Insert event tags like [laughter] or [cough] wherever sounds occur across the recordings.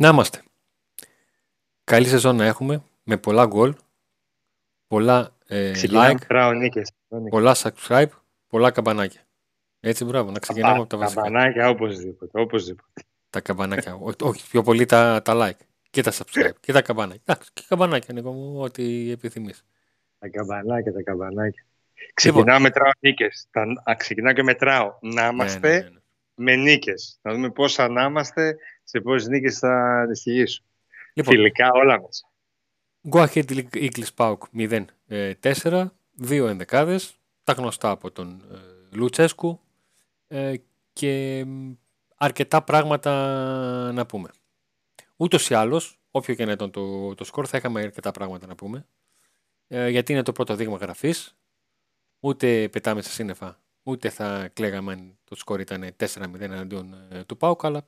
Να είμαστε. Καλή σεζόν να έχουμε με πολλά γκολ, πολλά ε, like, πολλά subscribe, πολλά καμπανάκια. Έτσι, μπράβο, να ξεκινάμε από τα βασικά. Καμπανάκια οπωσδήποτε, οπωσδήποτε. Τα καμπανάκια, όχι πιο πολύ τα, τα like και τα subscribe και τα καμπανάκια. Εντάξει, και καμπανάκια, Νίκο μου, ό,τι επιθυμείς. Τα καμπανάκια, τα καμπανάκια. Ξεκινάω, λοιπόν. μετράω νίκες. Ξεκινάω και μετράω. Να ναι, είμαστε ναι, ναι, ναι. με νίκες. Να δούμε πόσα να είμαστε, σε πόσες νίκες θα δυστυχήσω. Λοιπόν, Φιλικά όλα μέσα. Go ahead Eagles Pauk 0-4, δύο ενδεκάδες, τα γνωστά από τον ε, Λουτσέσκου ε, και αρκετά πράγματα να πούμε. Ούτως ή άλλως, όποιο και να ήταν το, το σκορ, θα είχαμε αρκετά πράγματα να πούμε. Ε, γιατί είναι το πρώτο δείγμα γραφής. Ούτε πετάμε στα σύννεφα, ούτε θα κλαίγαμε αν το σκορ ήταν 4-0 εναντίον ε, του Πάουκ, αλλά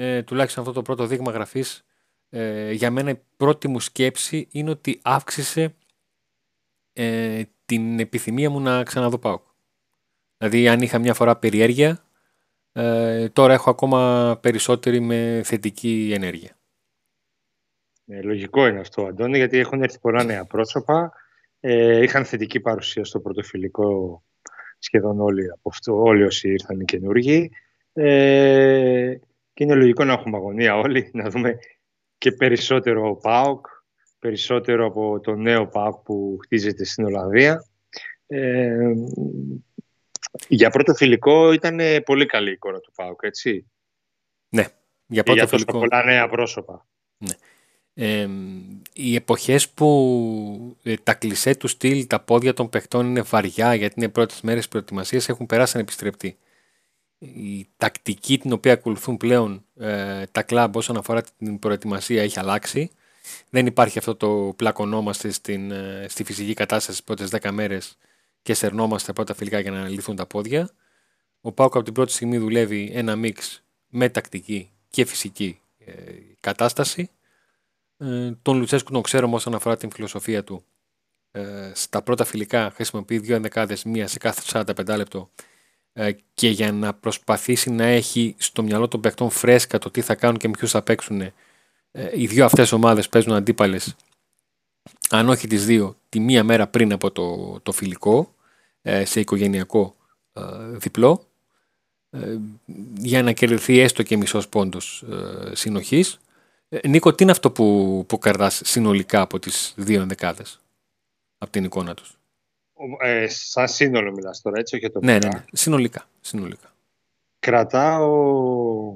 ε, τουλάχιστον αυτό το πρώτο δείγμα γραφής ε, για μένα η πρώτη μου σκέψη είναι ότι αύξησε ε, την επιθυμία μου να ξαναδώ ΠΑΟΚ. Δηλαδή αν είχα μια φορά περιέργεια, ε, τώρα έχω ακόμα περισσότερη με θετική ενέργεια. Ε, λογικό είναι αυτό, Αντώνη, γιατί έχουν έρθει πολλά νέα πρόσωπα. Ε, είχαν θετική παρουσία στο πρωτοφιλικό σχεδόν όλοι από αυτό, όλοι όσοι ήρθαν οι καινούργοι. Ε, και είναι λογικό να έχουμε αγωνία όλοι, να δούμε και περισσότερο ΠΑΟΚ, περισσότερο από το νέο ΠΑΟΚ που χτίζεται στην Ολλανδία. Ε, για πρώτο φιλικό ήταν πολύ καλή η εικόνα του ΠΑΟΚ, έτσι. Ναι, για πρώτο για φιλικό. πολλά νέα πρόσωπα. Ναι. Ε, οι εποχές που ε, τα κλισέ του στυλ, τα πόδια των παιχτών είναι βαριά γιατί είναι πρώτες μέρες προετοιμασίας έχουν περάσει ανεπιστρεπτή η τακτική την οποία ακολουθούν πλέον ε, τα κλαμπ όσον αφορά την προετοιμασία έχει αλλάξει. Δεν υπάρχει αυτό το πλακωνόμαστε στην, ε, στη φυσική κατάσταση τις πρώτες 10 μέρες και σερνόμαστε πρώτα φιλικά για να αναλυθούν τα πόδια. Ο Πάουκ από την πρώτη στιγμή δουλεύει ένα μίξ με τακτική και φυσική ε, κατάσταση. Ε, τον Λουτσέσκου τον ξέρουμε όσον αφορά την φιλοσοφία του. Ε, στα πρώτα φιλικά χρησιμοποιεί δύο ενδεκάδες, μία σε κάθε 45 λεπτό ε, και για να προσπαθήσει να έχει στο μυαλό των παιχτών φρέσκα το τι θα κάνουν και με ποιους θα παίξουν ε, οι δύο αυτές ομάδες παίζουν αντίπαλες αν όχι τις δύο τη μία μέρα πριν από το, το φιλικό ε, σε οικογενειακό διπλό για να κερδιθεί έστω και μισός πόντος συνοχής. Νίκο, τι είναι αυτό που, που κρατάς συνολικά από τις δύο ενδεκάδες από την εικόνα τους; Ε, σαν σύνολο μιλάς τώρα, έτσι, όχι το ναι, ναι, ναι, συνολικά, συνολικά. Κρατάω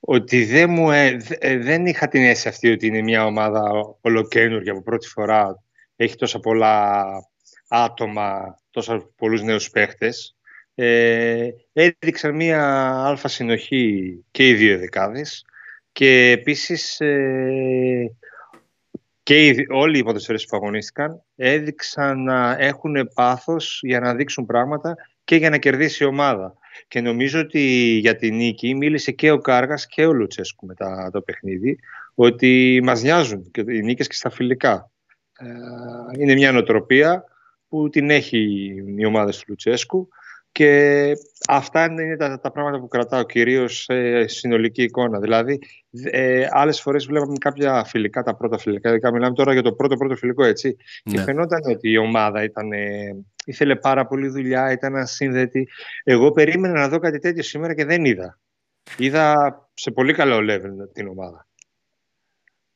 ότι δεν, μου, ε, ε, δεν είχα την αίσθηση αυτή ότι είναι μια ομάδα ολοκένουργια από πρώτη φορά. Έχει τόσα πολλά άτομα, τόσα πολλούς νέους παίχτες. Ε, έδειξαν μια αλφα συνοχή και οι δύο δεκάδες και επίσης ε, και όλοι οι ποδοσφαίρες που αγωνίστηκαν έδειξαν να έχουν πάθος για να δείξουν πράγματα και για να κερδίσει η ομάδα. Και νομίζω ότι για την νίκη μίλησε και ο Κάργας και ο Λουτσέσκου μετά το παιχνίδι ότι μας νοιάζουν και οι νίκες και στα φιλικά. Ε, είναι μια νοοτροπία που την έχει η ομάδα του Λουτσέσκου και αυτά είναι τα, τα πράγματα που κρατάω κυρίως σε συνολική εικόνα. Δηλαδή, ε, άλλες φορές βλέπαμε κάποια φιλικά, τα πρώτα φιλικά. Δηλαδή, μιλάμε τώρα για το πρώτο πρώτο φιλικό, έτσι. Και ναι. φαινόταν ότι η ομάδα ήταν, ήθελε πάρα πολύ δουλειά, ήταν ασύνδετη. Εγώ περίμενα να δω κάτι τέτοιο σήμερα και δεν είδα. Είδα σε πολύ καλό level την ομάδα.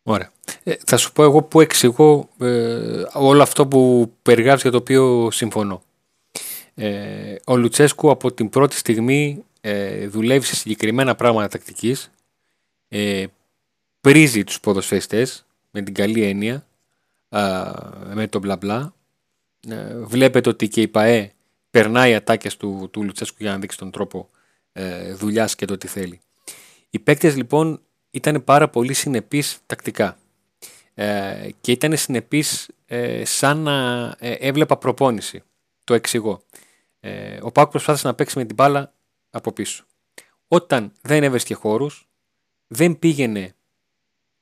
Ωραία. Ε, θα σου πω εγώ που εξηγώ ε, όλο αυτό που περιγράφεις για το οποίο συμφωνώ. Ε, ο Λουτσέσκου από την πρώτη στιγμή ε, δουλεύει σε συγκεκριμένα πράγματα τακτικής, ε, πρίζει τους ποδοσφαιριστές με την καλή έννοια, με το μπλα μπλα. Ε, βλέπετε ότι και η ΠαΕ περνάει ατάκες του, του Λουτσέσκου για να δείξει τον τρόπο ε, δουλειάς και το τι θέλει. Οι παίκτες λοιπόν ήταν πάρα πολύ συνεπείς τακτικά ε, και ήταν συνεπείς ε, σαν να ε, έβλεπα προπόνηση. Το εξηγώ. Ε, ο Πάκου προσπάθησε να παίξει με την μπάλα από πίσω. Όταν δεν έβρισκε χώρους, δεν πήγαινε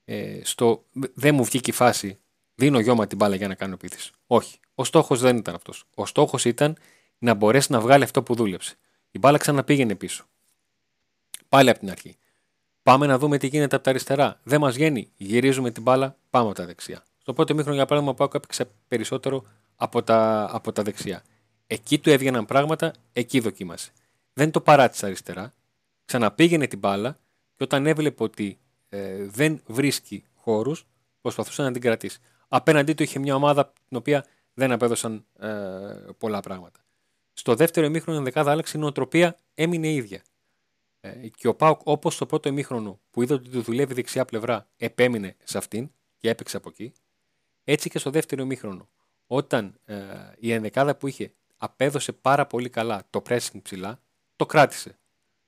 ε, στο. Δεν μου βγήκε η φάση. Δίνω γιώμα την μπάλα για να κάνω επίθεση. Όχι. Ο στόχος δεν ήταν αυτός. Ο στόχος ήταν να μπορέσει να βγάλει αυτό που δούλεψε. Η μπάλα ξαναπήγαινε πίσω. Πάλι από την αρχή. Πάμε να δούμε τι γίνεται από τα αριστερά. Δεν μας βγαίνει. Γυρίζουμε την μπάλα, πάμε από τα δεξιά. Στο πρώτο μήχρονο, για παράδειγμα, ο Πάουκ έπαιξε περισσότερο από τα, από τα δεξιά. Εκεί του έβγαιναν πράγματα, εκεί δοκίμασε. Δεν το παράτησε αριστερά. Ξαναπήγαινε την μπάλα και όταν έβλεπε ότι ε, δεν βρίσκει χώρους, προσπαθούσε να την κρατήσει. Απέναντί του είχε μια ομάδα την οποία δεν απέδωσαν ε, πολλά πράγματα. Στο δεύτερο ημίχρονο η δεκάδα άλλαξε, η νοοτροπία έμεινε ίδια. Ε, και ο Πάουκ, όπως στο πρώτο ημίχρονο που είδε ότι του δουλεύει δεξιά πλευρά, επέμεινε σε αυτήν και έπαιξε από εκεί. Έτσι και στο δεύτερο ημίχρονο, όταν ε, η ενδεκάδα που είχε απέδωσε πάρα πολύ καλά το pressing ψηλά, το κράτησε.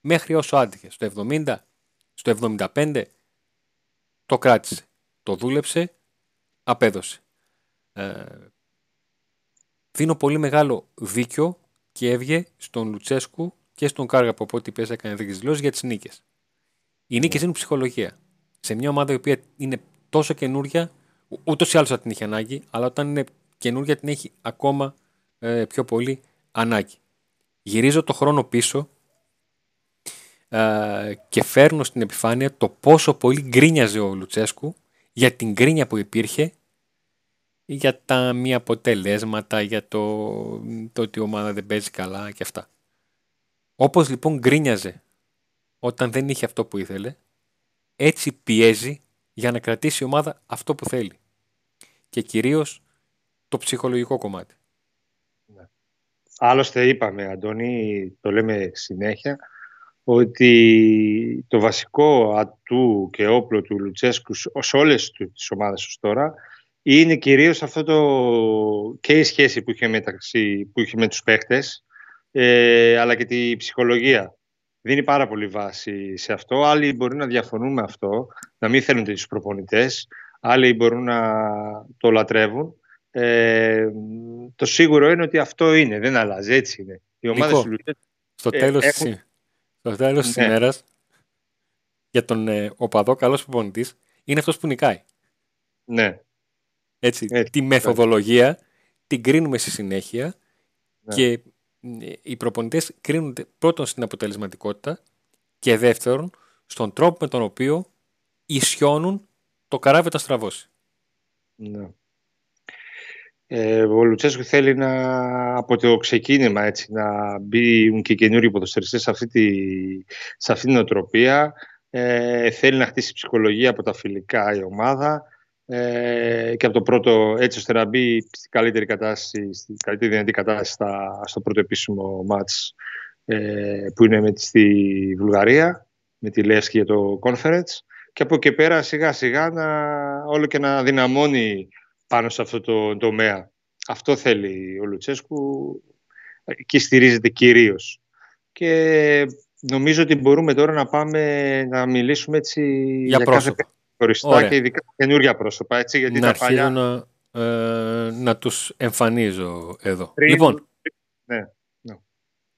Μέχρι όσο άντυχε. Στο 70, στο 75 το κράτησε. Το δούλεψε, απέδωσε. Ε, δίνω πολύ μεγάλο δίκιο και έβγε στον Λουτσέσκου και στον Κάργα από ό,τι πες έκανε δηλώσεις για τις νίκες. Οι νίκες είναι ψυχολογία. Σε μια ομάδα η οποία είναι τόσο καινούρια, ούτως ή άλλως θα την είχε ανάγκη, αλλά όταν είναι καινούρια την έχει ακόμα ε, πιο πολύ ανάγκη. Γυρίζω το χρόνο πίσω ε, και φέρνω στην επιφάνεια το πόσο πολύ γκρίνιαζε ο Λουτσέσκου για την γκρίνια που υπήρχε για τα μη αποτελέσματα, για το, το ότι η ομάδα δεν παίζει καλά και αυτά. Όπως λοιπόν γκρίνιαζε όταν δεν είχε αυτό που ήθελε, έτσι πιέζει για να κρατήσει η ομάδα αυτό που θέλει. Και κυρίως το ψυχολογικό κομμάτι. Ναι. Άλλωστε είπαμε, Αντώνη, το λέμε συνέχεια, ότι το βασικό ατού και όπλο του Λουτσέσκου σε όλες τις ομάδες ως τώρα είναι κυρίως αυτό το και η σχέση που είχε, μεταξύ, που είχε με τους παίχτες ε, αλλά και τη ψυχολογία. Δίνει πάρα πολύ βάση σε αυτό. Άλλοι μπορούν να διαφωνούν με αυτό, να μην θέλουν τους προπονητές. Άλλοι μπορούν να το λατρεύουν. Ε, το σίγουρο είναι ότι αυτό είναι, δεν αλλάζει, έτσι είναι. Οι ομάδες του στο ε, τέλος, έχουν... στο τέλος της ναι. ημέρας, για τον ε, οπαδό καλός προπονητής, είναι αυτός που νικάει. Ναι. Έτσι, ε, τη μεθοδολογία την κρίνουμε στη συνέχεια ναι. και ε, οι προπονητές κρίνονται πρώτον στην αποτελεσματικότητα και δεύτερον στον τρόπο με τον οποίο ισιώνουν το καράβι όταν στραβώσει. Ναι. Ε, ο Λουτσέσκου θέλει να, από το ξεκίνημα έτσι, να μπει και καινούριοι ποδοσφαιριστές σε αυτή, τη, σε αυτή την οτροπία. Ε, θέλει να χτίσει ψυχολογία από τα φιλικά η ομάδα ε, και από το πρώτο έτσι ώστε να μπει στην καλύτερη κατάσταση, στην καλύτερη δυνατή κατάσταση στα, στο πρώτο επίσημο μάτς ε, που είναι με, στη Βουλγαρία με τη Λεύσκη για το Conference και από εκεί πέρα σιγά σιγά να, όλο και να δυναμώνει πάνω σε αυτό το τομέα. Αυτό θέλει ο Λουτσέσκου και στηρίζεται κυρίως. Και νομίζω ότι μπορούμε τώρα να πάμε να μιλήσουμε έτσι για, για κάθε χωριστά και ειδικά καινούργια πρόσωπα. Έτσι, γιατί να τα παλιά... να, ε, να τους εμφανίζω εδώ. λοιπόν, ναι, ναι.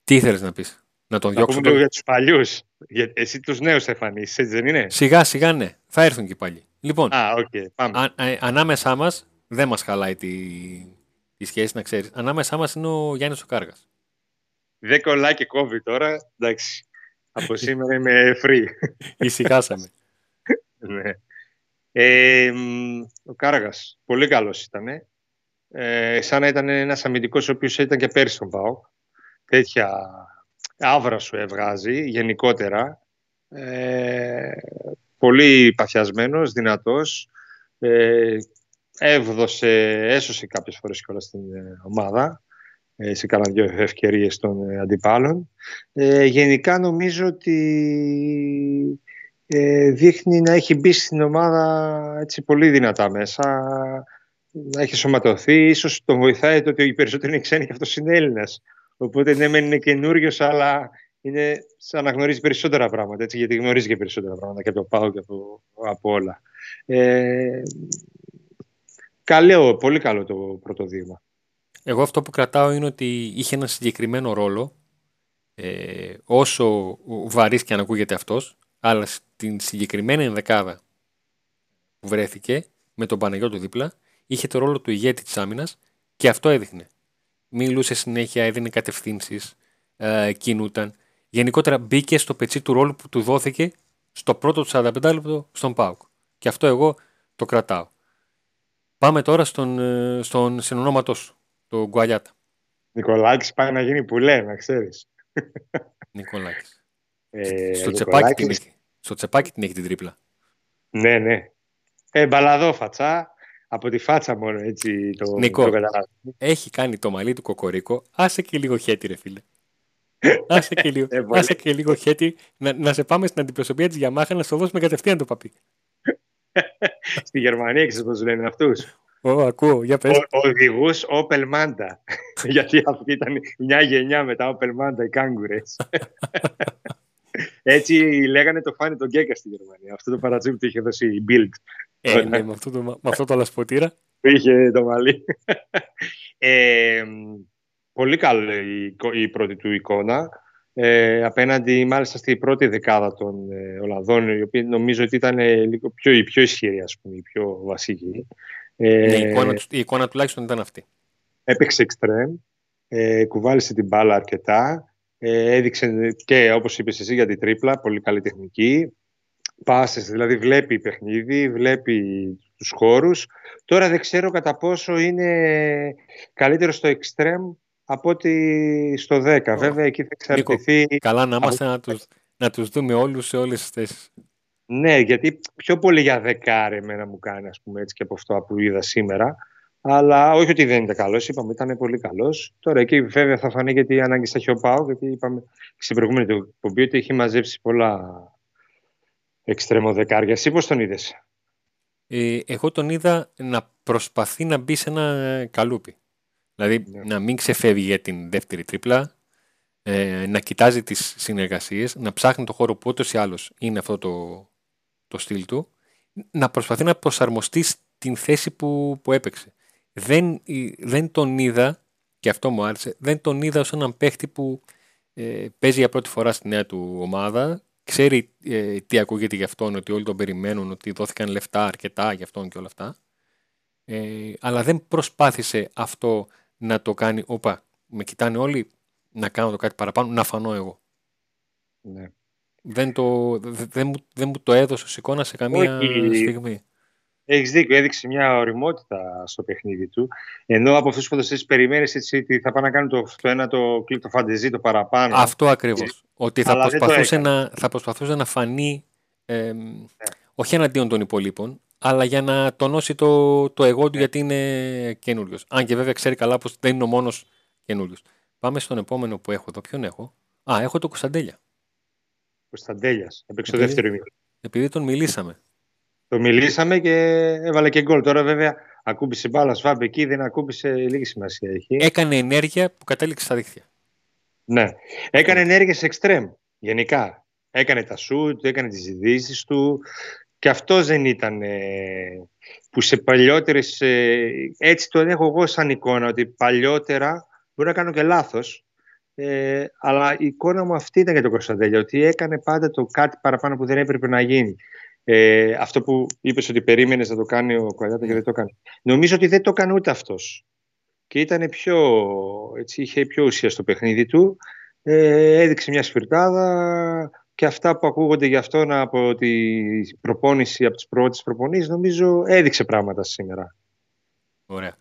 τι ήθελες να πεις; Να τον διώξω. λίγο για τους παλιούς. Για, εσύ τους νέους εμφανίσεις, έτσι δεν είναι; Σιγά σιγά ναι. Θα έρθουν και πάλι. Λοιπόν, Α, okay, πάμε. Α, ε, ανάμεσά μας δεν μας χαλάει τη, τη σχέση να ξέρεις. Ανάμεσά μας είναι ο Γιάννης ο Κάργας. Δεν κολλάει και κόβει τώρα. Εντάξει. Από σήμερα είμαι free. [laughs] Ησυχάσαμε. [laughs] ναι. Ε, ο Κάραγας, πολύ καλός ήταν. Ε, σαν να ήταν ένας αμυντικός ο οποίος ήταν και πέρυσι στον ΠΑΟΚ. Τέτοια άβρα σου εβγάζει γενικότερα. Ε, πολύ παθιασμένος, δυνατός. Ε, έβδωσε, έσωσε κάποιες φορές και όλα στην ε, ομάδα ε, σε κάνα δυο ευκαιρίες των ε, αντιπάλων. γενικά νομίζω ότι ε, δείχνει να έχει μπει στην ομάδα έτσι, πολύ δυνατά μέσα, να έχει σωματωθεί. Ίσως τον βοηθάει το ότι οι περισσότεροι είναι ξένοι και αυτός είναι Έλληνας. Οπότε ναι, μεν είναι καινούριος, αλλά είναι σαν να γνωρίζει περισσότερα πράγματα, έτσι, γιατί γνωρίζει και περισσότερα πράγματα και από το ΠΑΟ και από, από όλα. Ε, καλό, πολύ καλό το πρώτο δείγμα. Εγώ αυτό που κρατάω είναι ότι είχε ένα συγκεκριμένο ρόλο, ε, όσο βαρύς και αν ακούγεται αυτός, αλλά στην συγκεκριμένη ενδεκάδα που βρέθηκε με τον Παναγιώτο δίπλα, είχε το ρόλο του ηγέτη της άμυνας και αυτό έδειχνε. Μιλούσε συνέχεια, έδινε κατευθύνσεις, ε, κινούταν. Γενικότερα μπήκε στο πετσί του ρόλου που του δόθηκε στο πρώτο του 45 λεπτό στον ΠΑΟΚ. Και αυτό εγώ το κρατάω. Πάμε τώρα στον, ε, στον συνονόματό σου, τον Γκουαλιάτα. Νικολάκης πάει να γίνει που λέει, να ξέρεις. Νικολάκης. Ε, στο, τσεπάκι την έχει, στο τσεπάκι την έχει την τρίπλα. Ναι, ναι. Ε, μπαλαδό φατσά. Από τη φάτσα μόνο έτσι το, Νικό, το έχει κάνει το μαλλί του κοκορίκο. Άσε και λίγο χέτι ρε φίλε. [laughs] Άσε και λίγο, ε, άσε και λίγο χέτι να, να σε πάμε στην αντιπροσωπεία της Γιαμάχα να σου δώσουμε κατευθείαν το παπί. [laughs] Στη Γερμανία ξέρεις πώς λένε αυτούς; Ω, ακούω, για πες. Ο, οδηγούς Opel Manta. [laughs] Γιατί αυτή ήταν μια γενιά μετά Opel Manta, οι κάγκουρες. [laughs] Έτσι λέγανε το φάνη τον Γκέκα στη Γερμανία. Αυτό το παρατσούκι το είχε δώσει η Bild. Ε, ναι, με αυτό το, με αυτό το λασποτήρα. Είχε το μαλλί. Ε, πολύ καλό η, η πρώτη του εικόνα. Ε, απέναντι μάλιστα στη πρώτη δεκάδα των ε, Ολλανδών, η οποία νομίζω ότι ήταν λίγο πιο, η πιο ισχυρή, ας πούμε, η πιο βασική. Ε, ναι, η, εικόνα, η εικόνα τουλάχιστον ήταν αυτή. Έπαιξε εξτρέμ, ε, κουβάλισε την μπάλα αρκετά, ε, έδειξε και όπως είπες εσύ για την τρίπλα, πολύ καλή τεχνική, πάσες, δηλαδή βλέπει παιχνίδι, βλέπει τους χώρους. Τώρα δεν ξέρω κατά πόσο είναι καλύτερο στο εξτρέμ από ότι στο 10. Βέβαια εκεί θα εξαρτηθεί... καλά να είμαστε να, τους, να τους δούμε όλους σε όλες τις θέσεις. Ναι, γιατί πιο πολύ για δεκάρε εμένα μου κάνει, ας πούμε, έτσι και από αυτό που είδα σήμερα. Αλλά όχι ότι δεν ήταν καλός, είπαμε ήταν πολύ καλός. Τώρα εκεί βέβαια θα φανεί γιατί ανάγκη θα έχει ο Πάο, γιατί είπαμε στην προηγούμενη του εκπομπή ότι έχει μαζέψει πολλά εξτρέμο δεκάρια. Εσύ πώς τον είδες, ε, Εγώ τον είδα να προσπαθεί να μπει σε ένα καλούπι. Δηλαδή ναι. να μην ξεφεύγει για την δεύτερη τρίπλα, ε, να κοιτάζει τις συνεργασίες, να ψάχνει το χώρο που ούτως ή άλλως είναι αυτό το, το στυλ του, να προσπαθεί να προσαρμοστεί στην θέση που, που έπαιξε. Δεν, δεν τον είδα, και αυτό μου άρεσε, δεν τον είδα ως έναν παίχτη που ε, παίζει για πρώτη φορά στη νέα του ομάδα, ξέρει ε, τι ακούγεται για αυτόν, ότι όλοι τον περιμένουν, ότι δόθηκαν λεφτά αρκετά για αυτόν και όλα αυτά. Ε, αλλά δεν προσπάθησε αυτό να το κάνει, όπα, με κοιτάνε όλοι, να κάνω το κάτι παραπάνω, να φανώ εγώ. Ναι. Δεν, το, δεν, μου, δεν μου το έδωσε ως εικόνα σε καμία στιγμή. Έχεις δίκιο, έδειξε μια οριμότητα στο παιχνίδι του. Ενώ από αυτούς που ποδοσφαίρε περιμένεις ότι θα πάνε να κάνουν το, το ένα το κλικ, το φαντεζή, το παραπάνω. Αυτό ακριβώς. Ότι θα προσπαθούσε, να, θα προσπαθούσε να φανεί ε, ναι. όχι εναντίον των υπολείπων, αλλά για να τονώσει το, το εγώ του ναι. γιατί είναι καινούριος. Αν και βέβαια ξέρει καλά πως δεν είναι ο μόνος καινούριος. Πάμε στον επόμενο που έχω εδώ. Ποιον έχω; Α, έχω το Κωνσταντέλια. Κωνσταντέλιας. Έπαιξε το δεύτερο ημίχρονο. Επειδή τον μιλήσαμε. Το μιλήσαμε και έβαλε και γκολ. Τώρα βέβαια ακούμπησε μπάλα σβάμπ εκεί, δεν ακούμπησε λίγη σημασία έχει. Έκανε ενέργεια που κατέληξε στα δίχτυα. Ναι. Έκανε ενέργεια σε εξτρέμ γενικά. Έκανε τα σουτ, έκανε τις ειδήσεις του και αυτό δεν ήταν ε, που σε παλιότερες, ε, έτσι το έχω εγώ σαν εικόνα, ότι παλιότερα, μπορεί να κάνω και λάθος, ε, αλλά η εικόνα μου αυτή ήταν για τον Κωνσταντέλια, ότι έκανε πάντα το κάτι παραπάνω που δεν έπρεπε να γίνει. Ε, αυτό που είπες ότι περίμενες να το κάνει ο Κουαλιάτα και δεν το έκανε. Νομίζω ότι δεν το έκανε ούτε αυτός. Και ήταν πιο, έτσι, είχε πιο ουσία στο παιχνίδι του. Ε, έδειξε μια σφυρτάδα και αυτά που ακούγονται για αυτόν από την προπόνηση, από τις πρώτες προπονήσεις, νομίζω έδειξε πράγματα σήμερα. Ωραία.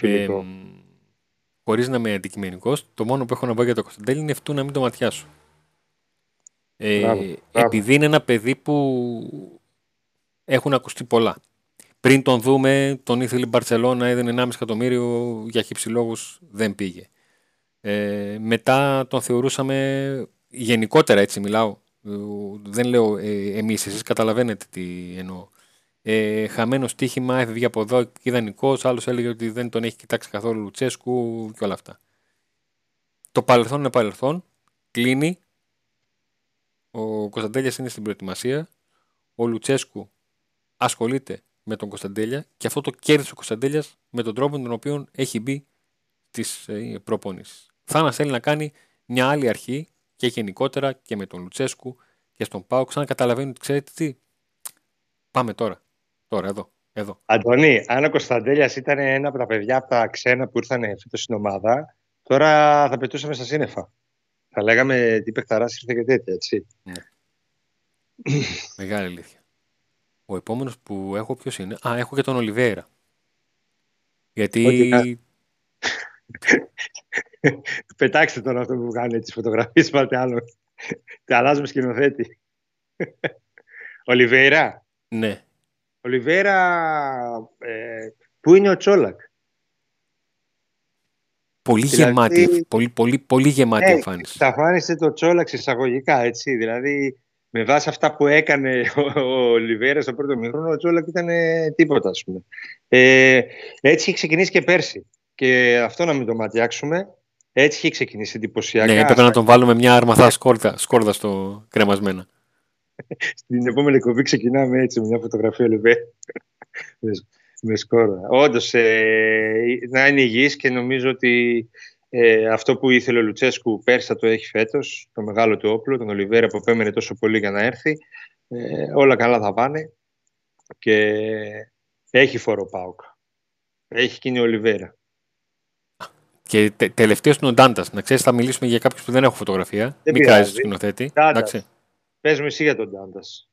Ε, χωρίς να είμαι αντικειμενικός, το μόνο που έχω να πω για το Κωνσταντέλη είναι αυτού να μην το ματιάσω. Ε, Επειδή είναι ένα παιδί που έχουν ακουστεί πολλά. Πριν τον δούμε, τον ήθελε η Μπαρσελόνα, έδινε 1,5 εκατομμύριο για χύψη λόγους, δεν πήγε. Ε, μετά τον θεωρούσαμε γενικότερα έτσι μιλάω. Ε, δεν λέω ε, εμείς, εσείς καταλαβαίνετε τι εννοώ. Ε, χαμένος στοίχημα, έφευγε από εδώ, ιδανικός. Άλλος έλεγε ότι δεν τον έχει κοιτάξει καθόλου Λουτσέσκου και όλα αυτά. Το παρελθόν είναι παρελθόν. Κλείνει. Ο Κωνσταντέλιας είναι στην προετοιμασία. Ο Λουτσέσκου ασχολείται με τον Κωνσταντέλια και αυτό το κέρδισε ο Κωνσταντέλιας με τον τρόπο με τον οποίο έχει μπει στις ε, προπονήσει. Θα θέλει να κάνει μια άλλη αρχή και γενικότερα και με τον Λουτσέσκου και στον Πάο. Ξανά καταλαβαίνει ότι ξέρετε τι; Πάμε τώρα. Τώρα, εδώ. εδώ. Αντωνί, αν ο Κωνσταντέλιας ήταν ένα από τα παιδιά από τα ξένα που ήρθαν φέτος στην ομάδα, τώρα θα πετούσαμε στα σύννεφα. Θα λέγαμε τι παιχταράς ήρθε και τέτοια, έτσι. Ναι. Μεγάλη αλήθεια. Ο επόμενος που έχω ποιος είναι; Α, έχω και τον Ολιβέρα. Γιατί. [laughs] [laughs] Πετάξτε τον αυτό που κάνει τι φωτογραφίες, πάτε άλλο. Τι αλλάζουμε σκηνοθέτη. [laughs] Ολιβέρα. Ναι. Ολιβέρα. Ε, πού είναι ο Τσόλακ; Πολύ δηλαδή, γεμάτη, πολύ, πολύ, πολύ γεμάτη ναι, εμφάνιση. Εξαφάνισε το Τσόλαξ εισαγωγικά, έτσι. Δηλαδή, με βάση αυτά που έκανε [laughs] ο, ο Λιβέρα στο πρώτο μήχρονο, ο Τσόλακ ήταν τίποτα, ας πούμε. Ε, έτσι είχε ξεκινήσει και πέρσι. Και αυτό να μην το ματιάξουμε. Έτσι είχε ξεκινήσει εντυπωσιακά. Ναι, έπρεπε να τον βάλουμε μια αρμαθά σκόρδα, σκόρδα στο κρεμασμένα. [laughs] Στην επόμενη εκπομπή ξεκινάμε έτσι, με μια φωτογραφία Λιβέρα. με σκόρδα. Όντως, ε, να είναι υγιής και νομίζω ότι ε, αυτό που ήθελε ο Λουτσέσκου πέρσι το έχει φέτος, το μεγάλο του όπλο, τον Ολιβέρα που επέμενε τόσο πολύ για να έρθει. Ε, όλα καλά θα πάνε και έχει φόρο Πάουκ. Έχει εκείνη ο Ολιβέρα. Και τε, τελευταίος είναι ο Ντάντας. Να ξέρεις, θα μιλήσουμε για κάποιους που δεν έχουν φωτογραφία. Δεν Μην κάνει σκηνοθέτη. Πες μου εσύ για τον Ντάντας.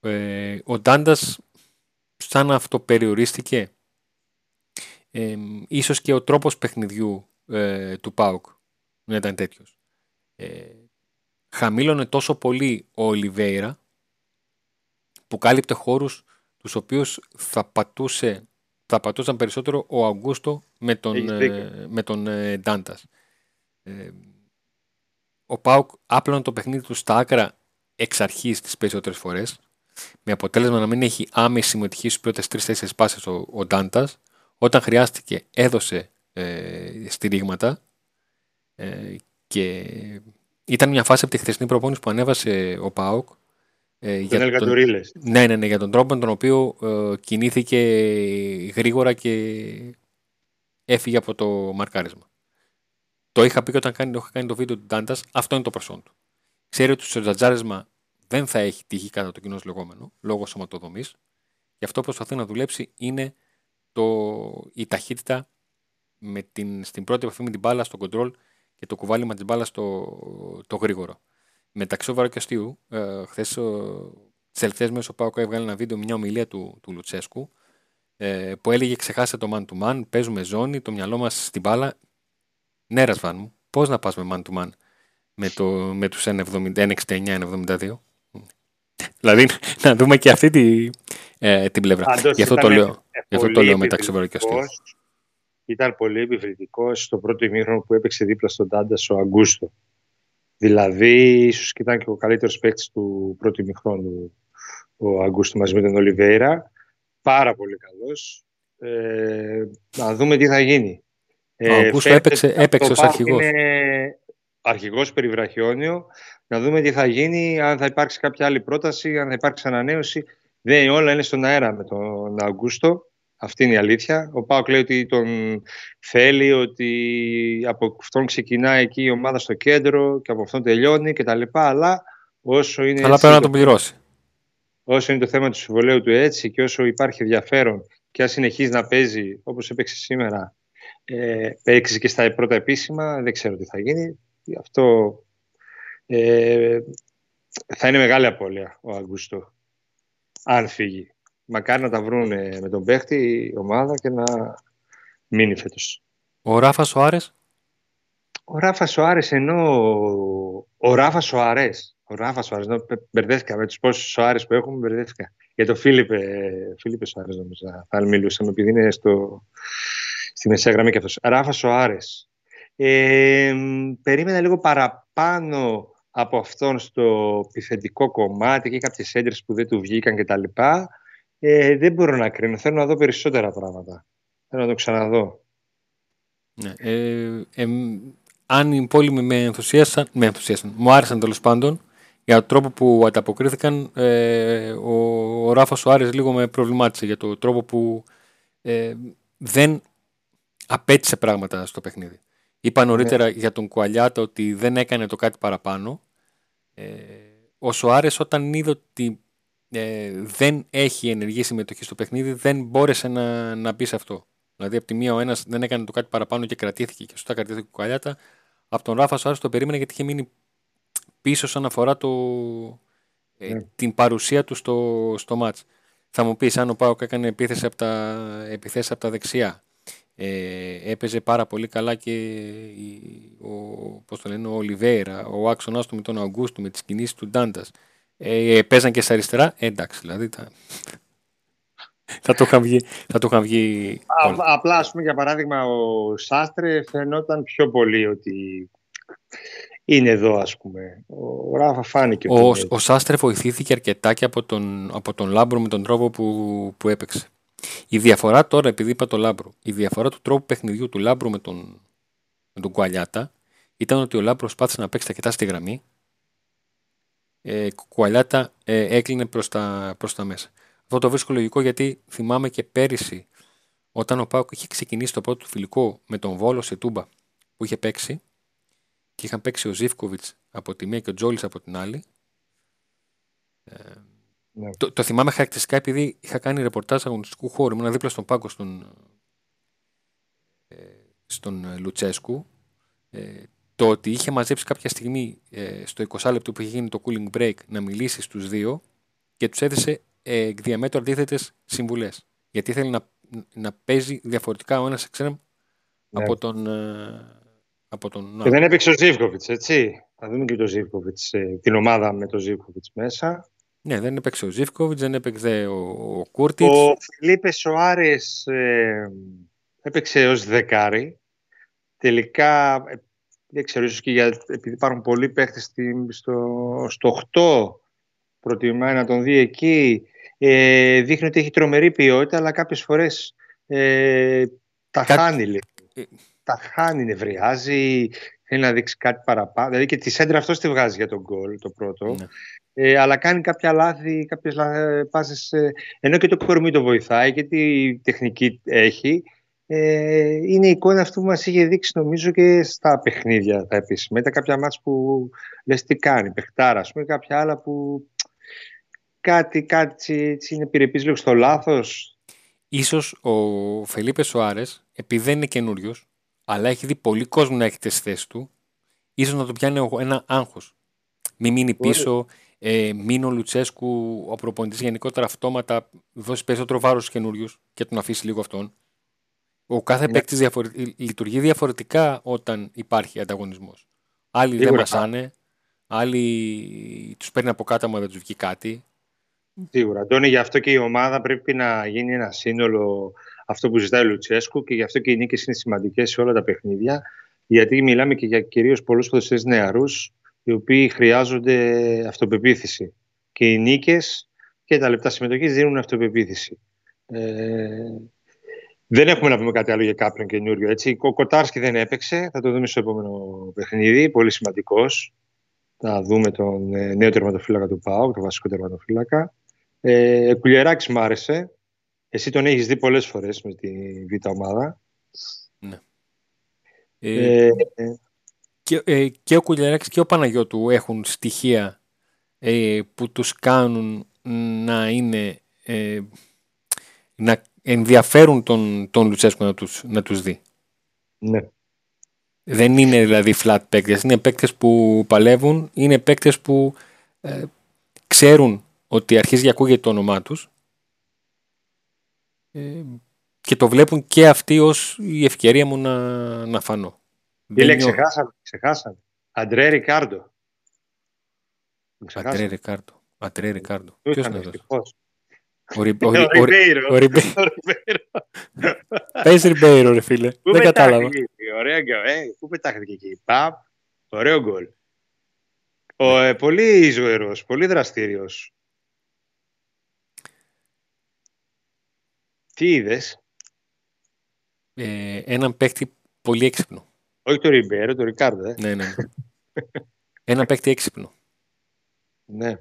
Ε, ο Ντάντας, σαν αυτό περιορίστηκε ε, ίσως και ο τρόπος παιχνιδιού ε, του ΠΑΟΚ να ήταν τέτοιος. Ε, χαμήλωνε τόσο πολύ ο Ολιβέηρα που κάλυπτε χώρους τους οποίους θα, πατούσε, θα πατούσαν περισσότερο ο Αγκούστο με τον, ε, με τον ε, Ντάντας. Ε, ο Πάουκ άπλωνε το παιχνίδι του στα άκρα εξ αρχής τις περισσότερες φορές με αποτέλεσμα να μην έχει άμεση συμμετοχή στις πρώτες τρεις-τέσσερις πάσες ο, ο Ντάντας. Όταν χρειάστηκε έδωσε ε, στηρίγματα ε, και ήταν μια φάση από τη χθεσινή προπόνηση που ανέβασε ο ΠΑΟΚ ε, για τον, ναι, ναι, ναι, για τον τρόπο με τον οποίο ε, κινήθηκε γρήγορα και έφυγε από το μαρκάρισμα. Το είχα πει και όταν κάνει, το είχα κάνει το βίντεο του Ντάντας, αυτό είναι το προσόν του. Ξέρει ότι στο τζατζάρισμα δεν θα έχει τύχει κατά το κοινό λεγόμενο, λόγω σωματοδομής. Γι' αυτό προσπαθεί να δουλέψει είναι το, η ταχύτητα με την, στην πρώτη επαφή με την μπάλα στο κοντρόλ και το κουβάλιμα της μπάλας στο το γρήγορο. Μεταξύ σοβαρό και αστείου, ε, χθες τις τελευταίες μέρες ο Πάοκ έβγαλε ένα βίντεο, μια ομιλία του, του Λουτσέσκου, ε, που έλεγε ξεχάστε το man to man, παίζουμε ζώνη, το μυαλό μας στην μπάλα. Ναι, Ρασβάν μου, πώς να πας με man to man με, το, με τους 1,69-1,72. Δηλαδή, να δούμε και αυτή τη, ε, την πλευρά. Γι' αυτό το λέω. Γι' αυτό το λέω μεταξύ Ήταν πολύ επιβλητικό στο πρώτο ημίχρονο που έπαιξε δίπλα στον Τάντα ο Αγκούστο. Δηλαδή, ίσως και ήταν και ο καλύτερος παίκτης του πρώτου ημίχρονου ο Αγκούστο μαζί με τον Ολιβέηρα. Πάρα πολύ καλός. Ε, να δούμε τι θα γίνει. Ο ε, Αγκούστο έπαιξε, έπαιξε ως αρχηγός. Είναι αρχηγός περιβραχιόνιο. Να δούμε τι θα γίνει, αν θα υπάρξει κάποια άλλη πρόταση, αν θα υπάρξει ανανέωση. Δεν όλα είναι στον αέρα με τον Αγκούστο. Αυτή είναι η αλήθεια. Ο Πάοκ λέει ότι τον θέλει, ότι από αυτόν ξεκινάει εκεί η ομάδα στο κέντρο και από αυτόν τελειώνει κτλ. Αλλά όσο είναι. Αλλά πρέπει να τον πληρώσει. Όσο είναι το θέμα του συμβολέου του έτσι και όσο υπάρχει ενδιαφέρον και αν συνεχίζει να παίζει όπως έπαιξε σήμερα, ε, παίξεις και στα πρώτα επίσημα, δεν ξέρω τι θα γίνει. Αυτό ε, θα είναι μεγάλη απώλεια ο Αγκούστο αν φύγει. Μακάρι να τα βρουν με τον παίχτη η ομάδα και να μείνει φέτος. Ο Ράφα Σοάρες; Ο Ράφα Σοάρες ενώ ο Ράφα Σοάρες. Ο Ράφας Σοάρες, ενώ μπερδεύτηκα με τους πόσους Σοάρες που έχουμε, μπερδεύτηκα. Για το Φίλιππε, Φίλιππε Σοάρες νομίζω, θα μιλούσαμε, επειδή είναι στο, στη μεσαία γραμμή και αυτός. Ράφας Σοάρες. Ε, περίμενα λίγο παραπάνω από αυτόν στο πιθεντικό κομμάτι και κάποιες έντρες που δεν του βγήκαν κτλ. Ε, δεν μπορώ να κρίνω. Θέλω να δω περισσότερα πράγματα. Θέλω να το ξαναδώ. Ναι, ε, ε, αν οι υπόλοιποι με ενθουσίασαν, με ενθουσίασαν, μου άρεσαν τέλος πάντων για τον τρόπο που ανταποκρίθηκαν, ε, ο, ο Ράφα Σουάρες λίγο με προβλημάτισε για τον τρόπο που ε, δεν απέτησε πράγματα στο παιχνίδι. Είπα νωρίτερα ναι. για τον Κουαλιάτα ότι δεν έκανε το κάτι παραπάνω. Ε, ο Σοάρες όταν είδε ότι ε, δεν έχει ενεργή συμμετοχή στο παιχνίδι δεν μπόρεσε να, να μπει σε αυτό. Δηλαδή από τη μία ο ένας δεν έκανε το κάτι παραπάνω και κρατήθηκε και σωστά κρατήθηκε ο Κουαλιάτα. Από τον Ράφα Σοάρες το περίμενε γιατί είχε μείνει πίσω σαν αφορά το, ε, ναι. την παρουσία του στο, στο μάτς. Θα μου πεις αν ο Πάοκ έκανε επίθεση από τα, επιθέσεις από τα δεξιά. Ε, έπαιζε πάρα πολύ καλά και ο, πώς το λένε, ο Ολιβέηρα, ο άξονας του με τον Αγκούστου, με τις κινήσεις του Ντάντας. Ε, παίζαν και στα αριστερά, ε, εντάξει, δηλαδή τα... [laughs] θα το είχαν βγει. Θα το είχαν βγει απλά, ας πούμε, για παράδειγμα, ο Σάστρε φαινόταν πιο πολύ ότι είναι εδώ, ας πούμε. Ο Ράφα φάνηκε. Ο, ο, ο Σάστρε βοηθήθηκε αρκετά και από τον, από τον Λάμπρο με τον τρόπο που, που έπαιξε. Η διαφορά τώρα, επειδή είπα το Λάμπρο, η διαφορά του τρόπου παιχνιδιού του Λάμπρου με τον, με τον Κουαλιάτα ήταν ότι ο Λάμπρος πάτησε να παίξει αρκετά στη γραμμή. Ε, Κουαλιάτα ε, έκλεινε προς τα, προς τα μέσα. Αυτό το βρίσκω λογικό γιατί θυμάμαι και πέρυσι όταν ο Πάουκ είχε ξεκινήσει το πρώτο του φιλικό με τον Βόλο σε Τούμπα που είχε παίξει και είχαν παίξει ο Ζήφκοβιτ από τη μία και ο Τζόλη από την άλλη. Ε, ναι. το, το, θυμάμαι χαρακτηριστικά επειδή είχα κάνει ρεπορτάζ αγωνιστικού χώρου. Ήμουν δίπλα στον πάγκο στον, ε, στον Λουτσέσκου. Ε, το ότι είχε μαζέψει κάποια στιγμή ε, στο 20 λεπτό που είχε γίνει το cooling break να μιλήσει στους δύο και τους έδεσε ε, εκ διαμέτρου αντίθετε συμβουλές. Γιατί ήθελε να, να παίζει διαφορετικά ο ένας εξτρέμ ναι. από τον, ε, από τον... Και δεν έπαιξε ο Ζήβκοβιτς, έτσι. Θα δούμε και το Ζήβκοβιτς, ε, την ομάδα με τον Ζήβκοβιτς μέσα. Ναι, δεν έπαιξε ο Ζήφκοβιτς, δεν έπαιξε ο, ο Κούρτιτς. Ο Φιλίπε Σοάρες ε, έπαιξε ως δεκάρι. Τελικά, ε, δεν ξέρω, ίσως και για, επειδή υπάρχουν πολλοί παίχτες στο, στο 8, προτιμάει να τον δει εκεί. Ε, δείχνει ότι έχει τρομερή ποιότητα, αλλά κάποιες φορές ε, τα Κά... χάνει ε, Τα χάνει, νευριάζει, θέλει να δείξει κάτι παραπάνω. Δηλαδή και τη σέντρα αυτός τη βγάζει για τον γκολ το πρώτο. Ναι. Ε, αλλά κάνει κάποια λάθη, κάποιες πάσες, ε, ενώ και το κορμί το βοηθάει και τη τεχνική έχει. Ε, είναι η εικόνα αυτού που μας είχε δείξει νομίζω και στα παιχνίδια τα επίσημα. Ήταν κάποια μάτς που λες τι κάνει, παιχτάρα, ας πούμε, κάποια άλλα που κάτι, κάτι έτσι είναι επιρρεπής λίγο στο λάθος. Ίσως ο Φελίπε Σοάρες, επειδή δεν είναι καινούριος, αλλά έχει δει πολύ κόσμο να έχει τις θέσεις του, ίσως να το πιάνει ένα άγχος. Μην μείνει πίσω, ε, μην ο Λουτσέσκου, ο προπονητής γενικότερα αυτόματα δώσει περισσότερο βάρος στους καινούριους και τον αφήσει λίγο αυτόν. Ο κάθε ναι. παίκτης λειτουργεί διαφορετικά όταν υπάρχει ανταγωνισμός. Άλλοι δεν μασάνε, άλλοι τους παίρνει από κάτω, αλλά δεν τους βγει κάτι. Σίγουρα. Αντώνη, γι' αυτό και η ομάδα πρέπει να γίνει ένα σύνολο αυτό που ζητάει ο Λουτσέσκου και γι' αυτό και οι νίκες είναι σημαντικές σε όλα τα παιχνίδια. Γιατί μιλάμε και για κυρίως πολλούς ποδοσφαίρε νεαρούς, οι οποίοι χρειάζονται αυτοπεποίθηση. Και οι νίκες και τα λεπτά συμμετοχής δίνουν αυτοπεποίθηση. Ε, δεν έχουμε να πούμε κάτι άλλο για κάποιον καινούριο. Έτσι. Ο Κοτάρσκι δεν έπαιξε. Θα το δούμε στο επόμενο παιχνίδι. Πολύ σημαντικός. Θα δούμε τον ε, νέο τερματοφύλακα του ΠΑΟ, τον βασικό τερματοφύλακα. Ε, Κουλιεράκη μ' άρεσε. Εσύ τον έχεις δει πολλές φορές με τη β' ομάδα. Ναι. Ε, ε, και, ε, και ο Κουλιαράκης και ο Παναγιώτου έχουν στοιχεία ε, που τους κάνουν να είναι ε, να ενδιαφέρουν τον, τον Λουτσέσκο να τους, να τους δει. Ναι. Δεν είναι δηλαδή flat παίκτες, είναι παίκτες που παλεύουν, είναι παίκτες που ε, ξέρουν ότι αρχίζει και ακούγεται το όνομά τους ε, και το βλέπουν και αυτοί ως η ευκαιρία μου να, να φανώ. Φίλε, ξεχάσαμε, ξεχάσαμε. Αντρέ Ρικάρντο. Αντρέ Ρικάρντο. Αντρέ Ρικάρντο. Ποιος είναι αυτός; Ο Ριμπέιρο. Πες Ριμπέιρο ρε φίλε. Δεν κατάλαβα. Ωραία ε, Πού πετάχθηκε εκεί. Παπ. Ωραίο γκολ. Ο, ε, πολύ ζωηρός, πολύ δραστήριος. Τι είδες; Ε, έναν παίκτη πολύ έξυπνο. Όχι το Ριμπέρο, το Ρικάρδο. Ε. Ναι, ναι. Ένα παίκτη έξυπνο. Ναι.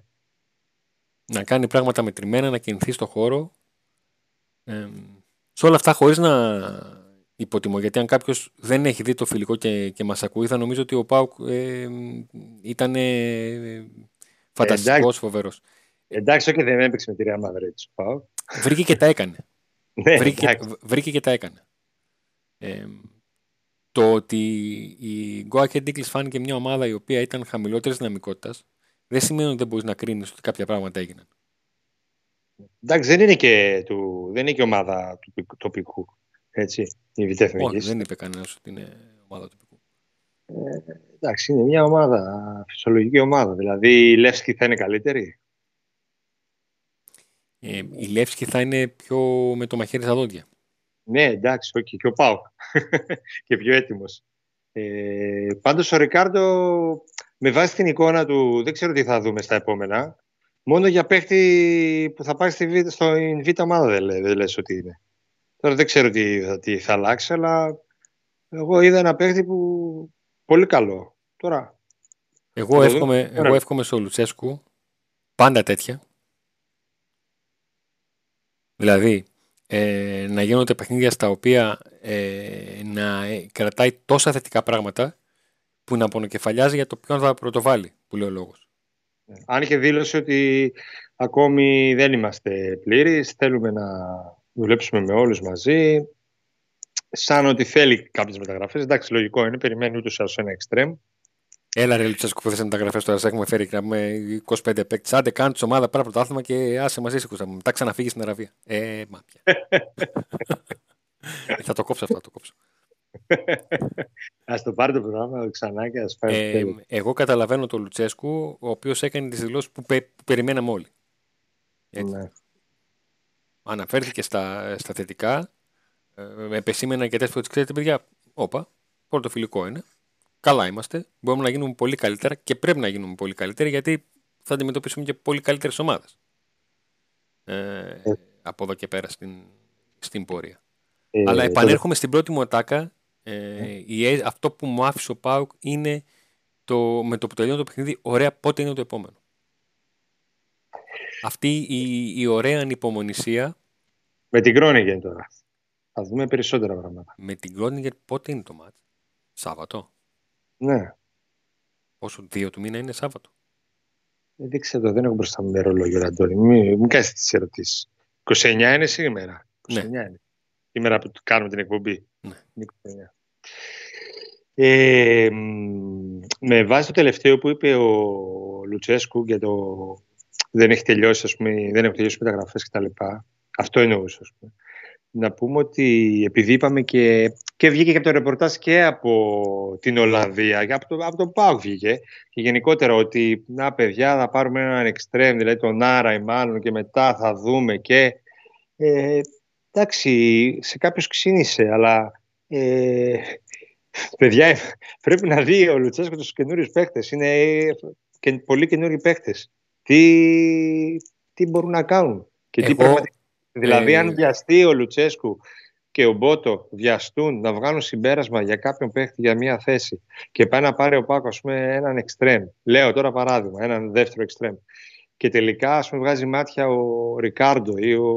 Να κάνει πράγματα μετρημένα, να κινηθεί στο χώρο. Ε, σε όλα αυτά χωρίς να υποτιμώ. Γιατί αν κάποιος δεν έχει δει το φιλικό και, και μας ακούει θα νομίζω ότι ο Πάουκ ε, ήταν ε, φανταστικός, ε, φοβερός. Εντάξει, όχι δεν έπαιξε με τη Real Madrid ο Πάουκ. Βρήκε και τα έκανε. Ναι, βρήκε, βρήκε και τα έκανε. Ε, το ότι η Go Ahead Eagles φάνηκε μια ομάδα η οποία ήταν χαμηλότερης δυναμικότητας, δεν σημαίνει ότι δεν μπορείς να κρίνεις ότι κάποια πράγματα έγιναν. Εντάξει, δεν είναι και, του, δεν είναι και ομάδα του τοπικού. Έτσι, η Βιτέφ Όχι, δεν είπε κανένας ότι είναι ομάδα τοπικού. Ε, εντάξει, είναι μια ομάδα, φυσιολογική ομάδα. Δηλαδή η Λεύσκη θα είναι καλύτερη; Ε, η Λεύσκη θα είναι πιο με το μαχαίρι στα δόντια. Ναι, εντάξει, okay, και ο Πάου. [laughs] και πιο έτοιμος. Ε, Πάντως ο Ρικάρντο, με βάση την εικόνα του, δεν ξέρω τι θα δούμε στα επόμενα. Μόνο για παίχτη που θα πάει στη Β, στο Β' ομάδα δεν, λέ, δεν λες ότι είναι. Τώρα δεν ξέρω τι, θα, τι θα αλλάξει, αλλά εγώ είδα ένα παίχτη που πολύ καλό. Τώρα. Εγώ, εύχομαι, εγώ εύχομαι στο Λουτσέσκου πάντα τέτοια. Δηλαδή, ε, να γίνονται παιχνίδια στα οποία ε, να κρατάει τόσα θετικά πράγματα που να απονοκεφαλιάζει για το ποιον θα πρωτοβάλει, που λέει ο λόγος. Αν είχε δήλωση ότι ακόμη δεν είμαστε πλήρεις, θέλουμε να δουλέψουμε με όλους μαζί, σαν ότι θέλει κάποιες μεταγραφές. Εντάξει, λογικό είναι, περιμένει ούτως ή ένα εξτρέμ. Έλα ρε Λουτσέσκου που θες μεταγραφές τώρα, σε έχουμε φέρει να πούμε 25 παίκτες. Άντε κάνω τη ομάδα πάρα πρωτάθλημα και άσε μαζί σου μετά ξαναφύγεις στην Αραβία. Ε, μα [laughs] θα το κόψω αυτό, θα το κόψω. [laughs] Α το πάρει το πρόγραμμα ξανά και ας πάρει. Ε, εγώ καταλαβαίνω τον Λουτσέσκου, ο οποίος έκανε τις δηλώσεις που, που περιμέναμε όλοι. Ναι. Αναφέρθηκε στα, στα θετικά. Ε, επεσήμενα και τέτοια ότι ξέρετε, παιδιά, όπα, πρωτοφιλικό είναι. Καλά είμαστε. Μπορούμε να γίνουμε πολύ καλύτερα και πρέπει να γίνουμε πολύ καλύτεροι γιατί θα αντιμετωπίσουμε και πολύ καλύτερες ομάδες. Ε, ε, από εδώ και πέρα στην, στην πορεία. Ε, Αλλά επανέρχομαι στην πρώτη μου ατάκα ε, η, αυτό που μου άφησε ο Πάουκ είναι το, με το που τελειώνει το παιχνίδι, ωραία πότε είναι το επόμενο. Αυτή η, η ωραία ανυπομονησία. Με την Κρόνιγκεν τώρα. Θα δούμε περισσότερα πράγματα. Με την Κρόνιγκεν πότε είναι το μάτι. Σάββατο. Ναι. Όσο δύο του μήνα είναι Σάββατο; Ε, δεν ξέρω, δεν έχω μπροστά μου μερολόγιο, Αντώνη. Μην, μην κάνει τις ερωτήσεις. 29 είναι σήμερα. 29 ναι. είναι. Η μέρα που κάνουμε την εκπομπή. Ναι. Ε, με βάση το τελευταίο που είπε ο Λουτσέσκου για το δεν έχει τελειώσει, ας πούμε, δεν έχουν τελειώσει μεταγραφές κτλ. Αυτό εννοούσε, ας πούμε. Να πούμε ότι επειδή είπαμε και, και βγήκε και από το ρεπορτάζ και από την Ολλανδία και από το, από το ΠΑΟΚ βγήκε και γενικότερα ότι να παιδιά θα πάρουμε έναν εξτρέμ, δηλαδή τον Άρα ή μάλλον και μετά θα δούμε και ε, εντάξει, σε κάποιους ξύνησε, αλλά ε, παιδιά, πρέπει να δει ο Λουτσέσκο τους καινούριους παίχτε. Είναι και πολύ καινούριοι παίχτε. Τι, τι μπορούν να κάνουν. Και τι πραγματικά... Δηλαδή, αν ε, βιαστεί ο Λουτσέσκου και ο Μπότο βιαστούν να βγάλουν συμπέρασμα για κάποιον παίχτη για μία θέση και πάει να πάρει ο Πάκο ας πούμε, έναν εξτρέμ. Λέω τώρα παράδειγμα, έναν δεύτερο εξτρέμ. Και τελικά ας πούμε, βγάζει μάτια ο Ρικάρντο ή ο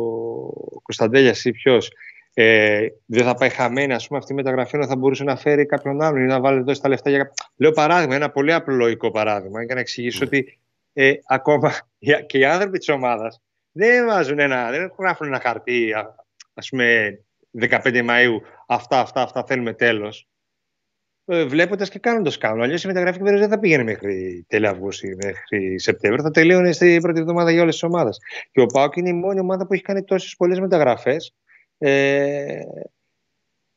Κωνσταντέλιας ή ποιος ε, δεν θα πάει χαμένη ας πούμε, αυτή η μεταγραφή ενώ θα μπορούσε να φέρει κάποιον άλλον ή να βάλει εδώ στα λεφτά. Για... Λέω παράδειγμα, ένα πολύ απλοϊκό παράδειγμα για να εξηγήσω ναι. ότι ε, ακόμα [laughs] και οι άνθρωποι της ομάδας δεν βάζουν ένα, δεν γράφουν ένα χαρτί, α πούμε, 15 Μαΐου, αυτά, αυτά, αυτά θέλουμε τέλος. Ε, Βλέποντας και κάνοντα κάνουν. Αλλιώς η μεταγραφή περίοδο δεν θα πήγαινε μέχρι τέλη Αυγούστου ή μέχρι Σεπτέμβριο. Θα τελείωνε στην πρώτη εβδομάδα για όλες τις ομάδες. Και ο Πάοκ είναι η μόνη ομάδα που έχει κάνει τόσες πολλές μεταγραφές ε,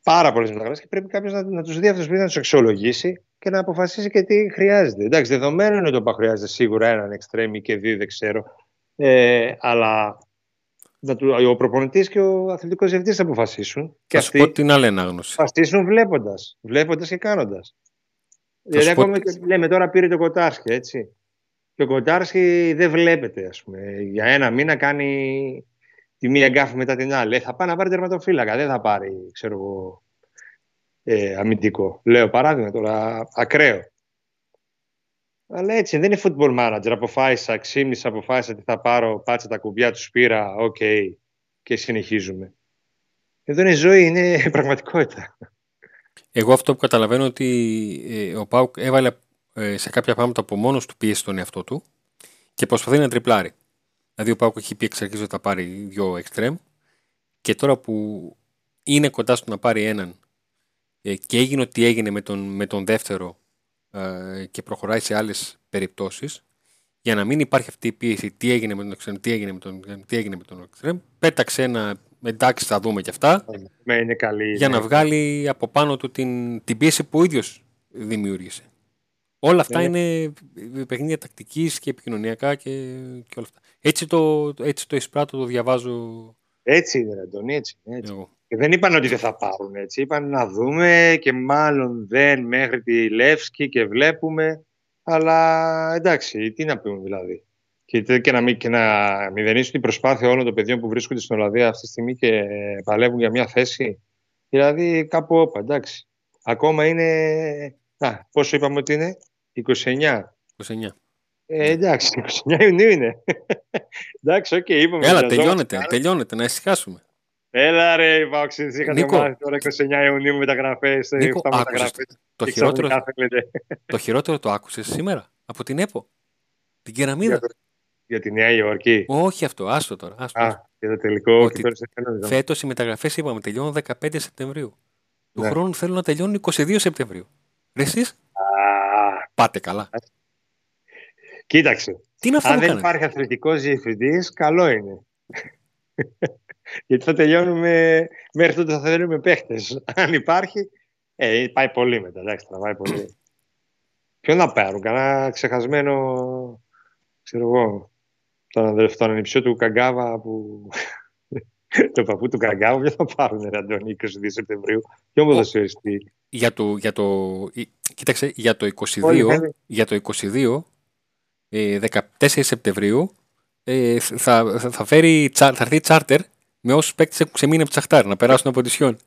πάρα πολλές μεταγραφές και πρέπει κάποιος να, να τους δει αυτούς να τους αξιολογήσει και να αποφασίσει και τι χρειάζεται. Εντάξει, δεδομένο είναι το που χρειάζεται σίγουρα έναν εξτρέμι και δύο, δεν ξέρω. Ε, αλλά ο προπονητής και ο αθλητικός διευθυντής θα αποφασίσουν. Και θα σου πω την άλλη ανάγνωση. Αποφασίσουν βλέποντας. Βλέποντας και κάνοντας. Δηλαδή, ακόμα και λέμε τώρα πήρε το Κοτάρσκι, έτσι. Και ο Κοτάρσκι δεν βλέπετε, ας πούμε. Για ένα μήνα κάνει τη μία γκάφη μετά την άλλη. Ε, θα πάει να πάρει τερματοφύλακα, δεν θα πάρει, ξέρω εγώ, ε, αμυντικό. Λέω παράδειγμα τώρα, ακραίο. Αλλά έτσι, δεν είναι football manager. Αποφάσισα, ξύμνησα, αποφάσισα ότι θα πάρω, πάτησα τα κουμπιά τους, πήρα, OK, okay, και συνεχίζουμε. Εδώ είναι ζωή, είναι [laughs] πραγματικότητα. Εγώ αυτό που καταλαβαίνω ότι ε, ο ΠΑΟΚ έβαλε ε, σε κάποια πράγματα από μόνος του πίεση τον εαυτό του και προσπαθεί να τριπλάρει. Δηλαδή ο Πάουκ έχει πει εξ αρχής ότι θα πάρει δύο εξτρέμ και τώρα που είναι κοντά στο να πάρει έναν ε, και έγινε ό,τι έγινε με τον, με τον δεύτερο ε, και προχωράει σε άλλες περιπτώσεις, για να μην υπάρχει αυτή η πίεση τι έγινε με τον εξτρέμ, τι έγινε με τον, τι έγινε με τον εξτρέμ, πέταξε ένα εντάξει θα δούμε και αυτά, Ναι, είναι καλή. για ναι. να βγάλει από πάνω του την, την πίεση που ο ίδιος δημιούργησε. Όλα αυτά Ναι. είναι παιχνίδια τακτικής και επικοινωνιακά και, και όλα αυτά. Έτσι το, έτσι το εισπράττω, το διαβάζω Έτσι είναι, ρε, Αντώνη, έτσι. είναι, έτσι. εγώ. Και δεν είπαν ότι δεν θα πάρουν έτσι. Είπαν να δούμε και μάλλον δεν μέχρι τη Λεύσκη και βλέπουμε. Αλλά εντάξει, τι να πούμε δηλαδή. Και, τε- και, να, μην, και να μηδενίσουν την προσπάθεια όλων των παιδιών που βρίσκονται στην Ολλανδία αυτή τη στιγμή και παλεύουν για μια θέση. Δηλαδή κάπου όπα, εντάξει. Ακόμα είναι. Α, πόσο είπαμε ότι είναι, 29. 29. Ε, εντάξει, 29 Ιουνίου είναι. [laughs] εντάξει, οκ, είπαμε. Έλα, μοιραζόμαστε. τελειώνεται, τελειώνεται, να ησυχάσουμε. Έλα ρε, οι ΠΑΟΚτσήδες είχατε Νίκο. μάθει τώρα 29 Ιουνίου μεταγραφές, ε, Νίκο, 7 άκουσες μεταγραφές. Το και χειρότερο, ξαφνικά θέλετε [laughs] το χειρότερο το άκουσες σήμερα, από την ΕΠΟ. Την κεραμίδα; Για το- για τη Νέα Υόρκη. Όχι αυτό, άστο τώρα. Άστο, Α, άστο. για το τελικό Ότι και τώρα σε θέλω. Φέτος οι μεταγραφές είπαμε τελειώνουν 15 Σεπτεμβρίου. Του Ναι. χρόνου θέλουν να τελειώνουν 22 Σεπτεμβρίου. Ρε εσείς, Α, πάτε καλά. κοίταξε. Τι είναι αυτό Αν που δεν κάνετε; υπάρχει αθλητικός διευθυντής, καλό είναι. [laughs] Γιατί θα τελειώνουμε, μέχρι τότε θα θέλουμε παίχτες. Αν υπάρχει, ε, πάει πολύ μετά, εντάξει, τραβάει πολύ. Ποιο να πάρουν, κανένα ξεχασμένο, ξέρω εγώ, τον αδελφό, τον ανιψιό του Καγκάβα που... το παππού του Καγκάβα, ποιο θα πάρουν, ρε Αντώνη, 22 Σεπτεμβρίου. Ποιο ποδοσφαιριστή; Για το, για το, ή- κοίταξε, για το 22, Όλοι θέλουν. για το 22 ε, 14 Σεπτεμβρίου, ε, θα, θα, θα, φέρει, τσα- θα έρθει τσάρτερ με όσους παίκτες έχουν ξεμείνει από τη Σαχτάρ να περάσουν από τη Σιόν.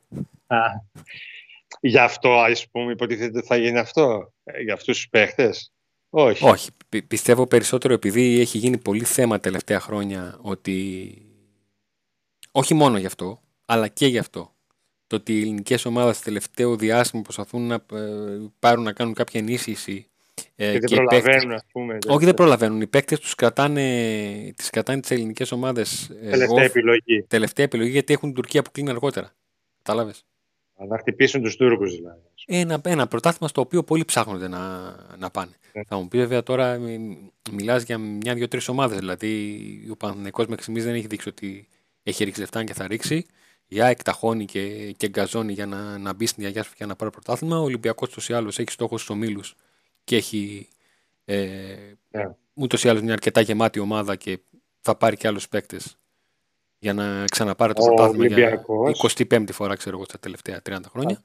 Γι' αυτό, ας πούμε, υποτίθεται θα γίνει αυτό, ε, για αυτούς τους παίχτες. Όχι. Όχι, πι- πιστεύω περισσότερο επειδή έχει γίνει πολύ θέμα τελευταία χρόνια ότι όχι μόνο γι' αυτό, αλλά και γι' αυτό. Το ότι οι ελληνικές ομάδες τελευταίο διάστημα προσπαθούν να ε, πάρουν να κάνουν κάποια ενίσχυση. Ε, Και δεν οι παίκτες- προλαβαίνουν, ας πούμε. Όχι, δεν προλαβαίνουν. Οι παίκτες τους κρατάνε, τις κρατάνε τις ελληνικές ομάδες Τελευταία επιλογή. τελευταία επιλογή γιατί έχουν την Τουρκία που κλείνει αργότερα. Κατάλαβες. Να χτυπήσουν τους Τούρκους, δηλαδή. Ένα, ένα πρωτάθλημα στο οποίο πολλοί ψάχνονται να, να πάνε. Ναι. Θα μου πει βέβαια τώρα, μιλάς για μια-δυο-τρεις ομάδες. Δηλαδή, ο Παναθηναϊκός μέχρι στιγμής δεν έχει δείξει ότι έχει ρίξει λεφτά και θα ρίξει. Για εκταχώνει και, και γκαζώνει για να, να μπει στην διαγιάσπη και να πάρει πρωτάθλημα. Ο Ολυμπιακός ούτω ή άλλω έχει στόχο στους ομίλους και έχει ε, Ναι. ούτως ή άλλως μια αρκετά γεμάτη ομάδα και θα πάρει και άλλους παίκτες για να ξαναπάρει το Ο πρωτάθλημα για Ολυμπιακός. 25η φορά, ξέρω εγώ, στα τελευταία 30 χρόνια.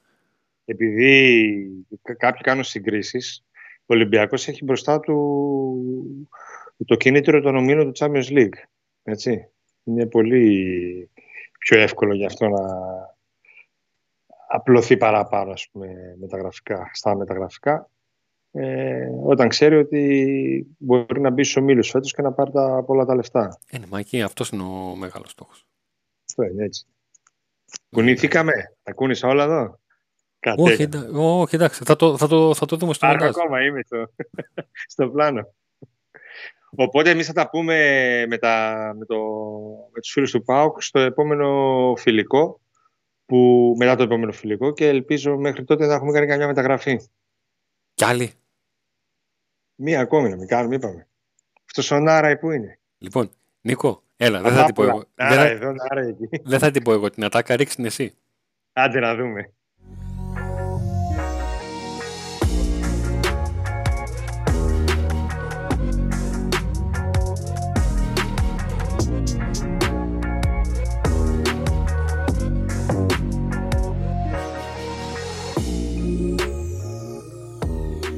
Επειδή κα- κάποιοι κάνουν συγκρίσεις, ο Ολυμπιακός έχει μπροστά του το κίνητρο των ομίλων του Champions League. Έτσι. Είναι πολύ πιο εύκολο για αυτό να απλωθεί παραπάνω ας πούμε, μεταγραφικά, στα μεταγραφικά ε, όταν ξέρει ότι μπορεί να μπει στους ομίλους φέτος και να πάρει τα πολλά τα λεφτά. Ε, ναι, μα εκεί αυτός είναι ο μεγάλος στόχος. Αυτό είναι έτσι. Κουνήθηκαμε. Τα κούνησα όλα εδώ. Όχι, Κατέχα. εντά- όχι, εντάξει, θα το, θα το, θα το δούμε στο Άρα μοντάζ. ακόμα είμαι στο, [laughs] στο πλάνο. Οπότε εμείς θα τα πούμε με, τα, με, το, με τους φίλους του ΠΑΟΚ στο επόμενο φιλικό, που, μετά το επόμενο φιλικό και ελπίζω μέχρι τότε να έχουμε κάνει καμιά μεταγραφή. Κι άλλοι. Μία ακόμη να μην κάνουμε, είπαμε. Αυτός ο Νάρα που είναι. Λοιπόν, Νίκο, έλα, δεν θα την πω εγώ. Δεν Άρα θα, εδώ, Νάρα εκεί. δεν θα την πω εγώ. Την ατάκα ρίξει την εσύ. Άντε να δούμε.